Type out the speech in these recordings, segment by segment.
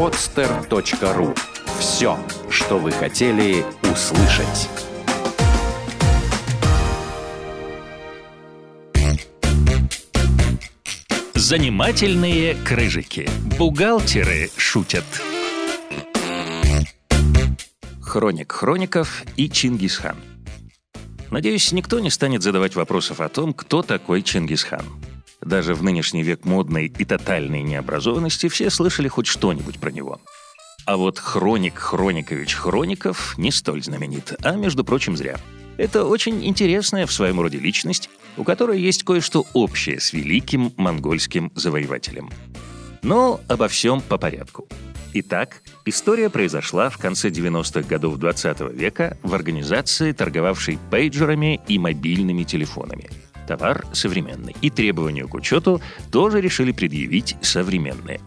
podster.ru Все, что вы хотели услышать. Занимательные крыжики. Бухгалтеры шутят. Хроник Хроников и Чингисхан. Надеюсь, никто не станет задавать вопросов о том, кто такой Чингисхан. Даже в нынешний век модной и тотальной необразованности все слышали хоть что-нибудь про него. А вот Хроник Хроникович Хроников не столь знаменит, а, между прочим, зря. Это очень интересная в своем роде личность, у которой есть кое-что общее с великим монгольским завоевателем. Но обо всем по порядку. Итак, история произошла в конце 90-х годов 20 века в организации, торговавшей пейджерами и мобильными телефонами. Товар современный. И требования к учету тоже решили предъявить современные.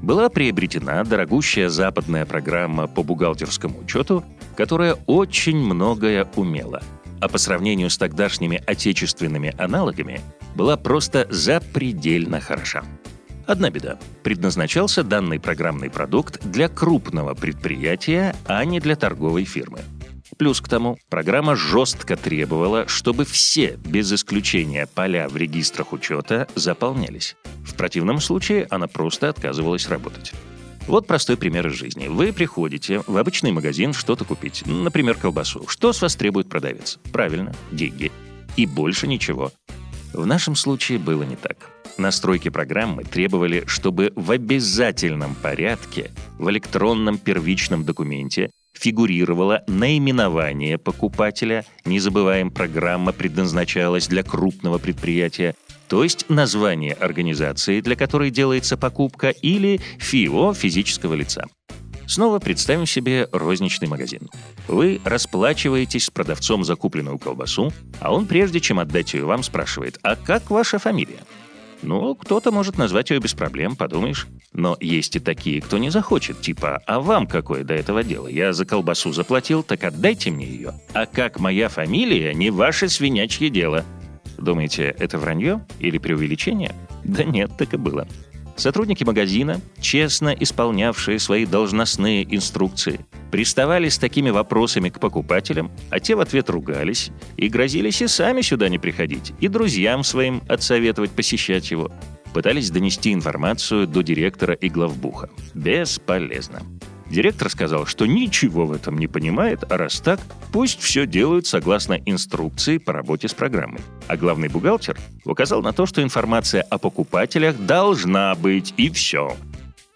Была приобретена дорогущая западная программа по бухгалтерскому учету, которая очень многое умела, а по сравнению с тогдашними отечественными аналогами была просто запредельно хороша. Одна беда. Предназначался данный программный продукт для крупного предприятия, а не для торговой фирмы. Плюс к тому, программа жестко требовала, чтобы все, без исключения поля в регистрах учета, заполнялись. В противном случае она просто отказывалась работать. Вот простой пример из жизни. Вы приходите в обычный магазин что-то купить, например, колбасу. Что с вас требует продавец? Правильно, деньги. И больше ничего. В нашем случае было не так. Настройки программы требовали, чтобы в обязательном порядке в электронном первичном документе фигурировало наименование покупателя, не забываем, программа предназначалась для крупного предприятия, то есть название организации, для которой делается покупка, или ФИО физического лица. Снова представим себе розничный магазин. Вы расплачиваетесь с продавцом закупленную колбасу, а он, прежде чем отдать ее вам, спрашивает, а как ваша фамилия? Ну, кто-то может назвать ее без проблем, подумаешь. Но есть и такие, кто не захочет, типа, а вам какое до этого дело? Я за колбасу заплатил, так отдайте мне ее. А как моя фамилия, не ваше свинячье дело. Думаете, это вранье или преувеличение? Да нет, так и было. Сотрудники магазина, честно исполнявшие свои должностные инструкции, приставали с такими вопросами к покупателям, а те в ответ ругались и грозились и сами сюда не приходить, и друзьям своим отсоветовать посещать его. Пытались донести информацию до директора и главбуха. Бесполезно. Директор сказал, что ничего в этом не понимает, а раз так, пусть все делают согласно инструкции по работе с программой. А главный бухгалтер указал на то, что информация о покупателях должна быть, и все.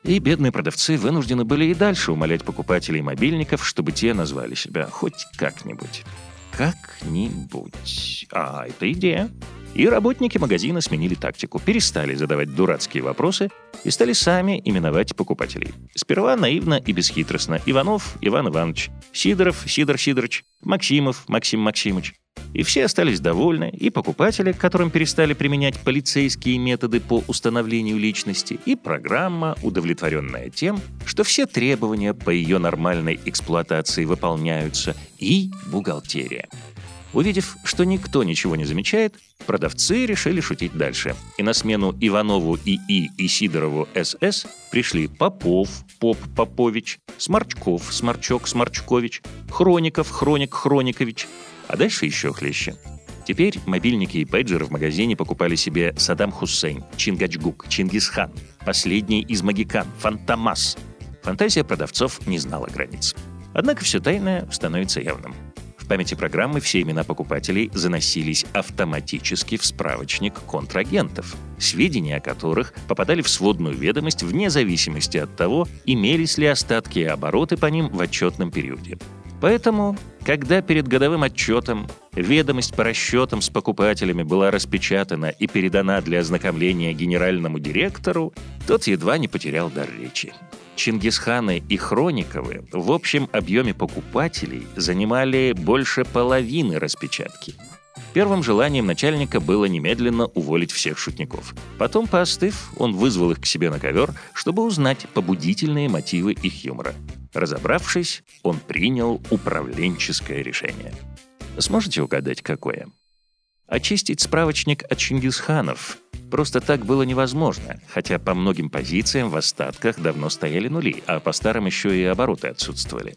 И бедные продавцы вынуждены были и дальше умолять покупателей мобильников, чтобы те назвали себя хоть как-нибудь. Как-нибудь. А, это идея. И работники магазина сменили тактику, перестали задавать дурацкие вопросы и стали сами именовать покупателей. Сперва наивно и бесхитростно Иванов Иван Иванович, Сидоров Сидор Сидорович, Максимов Максим Максимович. И все остались довольны, и покупатели, которым перестали применять полицейские методы по установлению личности, и программа, удовлетворенная тем, что все требования по ее нормальной эксплуатации выполняются, и бухгалтерия. Увидев, что никто ничего не замечает, продавцы решили шутить дальше. И на смену Иванову ИИ и Сидорову СС пришли Попов, Поп Попович, Сморчков, Сморчок Сморчкович, Хроников, Хроник Хроникович, а дальше еще хлеще. Теперь мобильники и пейджеры в магазине покупали себе Саддам Хусейн, Чингачгук, Чингисхан, последний из магикан, Фантомас. Фантазия продавцов не знала границ. Однако все тайное становится явным. В памяти программы все имена покупателей заносились автоматически в справочник контрагентов, сведения о которых попадали в сводную ведомость вне зависимости от того, имелись ли остатки и обороты по ним в отчетном периоде. Поэтому, когда перед годовым отчетом ведомость по расчетам с покупателями была распечатана и передана для ознакомления генеральному директору, тот едва не потерял дар речи. Чингисханы и Хрониковы в общем объеме покупателей занимали больше половины распечатки. Первым желанием начальника было немедленно уволить всех шутников. Потом, поостыв, он вызвал их к себе на ковер, чтобы узнать побудительные мотивы их юмора. Разобравшись, он принял управленческое решение. Сможете угадать, какое? Очистить справочник от Чингисханов Просто так было невозможно, хотя по многим позициям в остатках давно стояли нули, а по старым еще и обороты отсутствовали.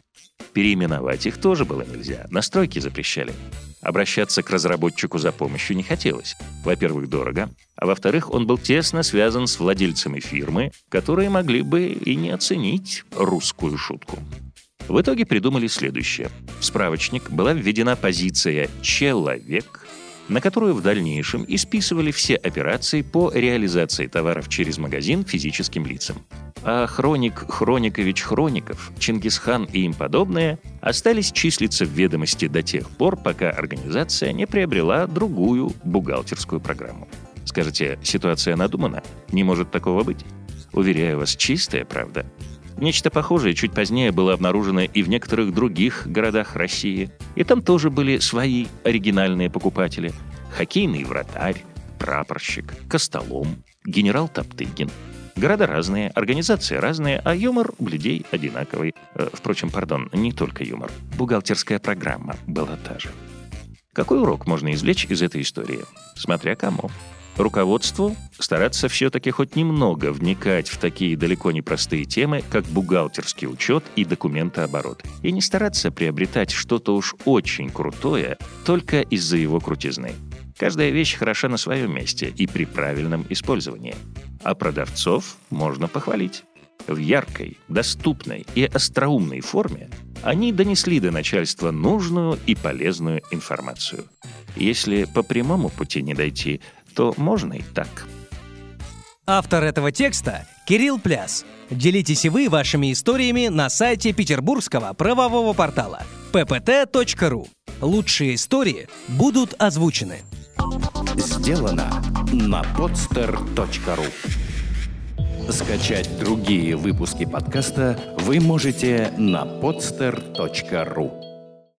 Переименовать их тоже было нельзя, настройки запрещали. Обращаться к разработчику за помощью не хотелось. Во-первых, дорого, а во-вторых, он был тесно связан с владельцами фирмы, которые могли бы и не оценить русскую шутку. В итоге придумали следующее. В справочник была введена позиция «человек», на которую в дальнейшем исписывали все операции по реализации товаров через магазин физическим лицам. А Хроник, Хроникович Хроников, Чингисхан и им подобные остались числиться в ведомости до тех пор, пока организация не приобрела другую бухгалтерскую программу. Скажете, ситуация надумана? Не может такого быть? Уверяю вас, чистая правда. Нечто похожее чуть позднее было обнаружено и в некоторых других городах России. И там тоже были свои оригинальные покупатели. Хоккейный вратарь, прапорщик, костолом, генерал Топтыгин. Города разные, организации разные, а юмор у людей одинаковый. Э, впрочем, пардон, не только юмор. Бухгалтерская программа была та же. Какой урок можно извлечь из этой истории? Смотря кому. Руководству стараться все-таки хоть немного вникать в такие далеко не простые темы, как бухгалтерский учет и документооборот. И не стараться приобретать что-то уж очень крутое только из-за его крутизны. Каждая вещь хороша на своем месте и при правильном использовании. А продавцов можно похвалить. В яркой, доступной и остроумной форме они донесли до начальства нужную и полезную информацию. Если по прямому пути не дойти – то можно и так. Автор этого текста – Кирилл Пляс. Делитесь и вы вашими историями на сайте петербургского правового портала ppt.ru. Лучшие истории будут озвучены. Сделано на podster.ru Скачать другие выпуски подкаста вы можете на podster.ru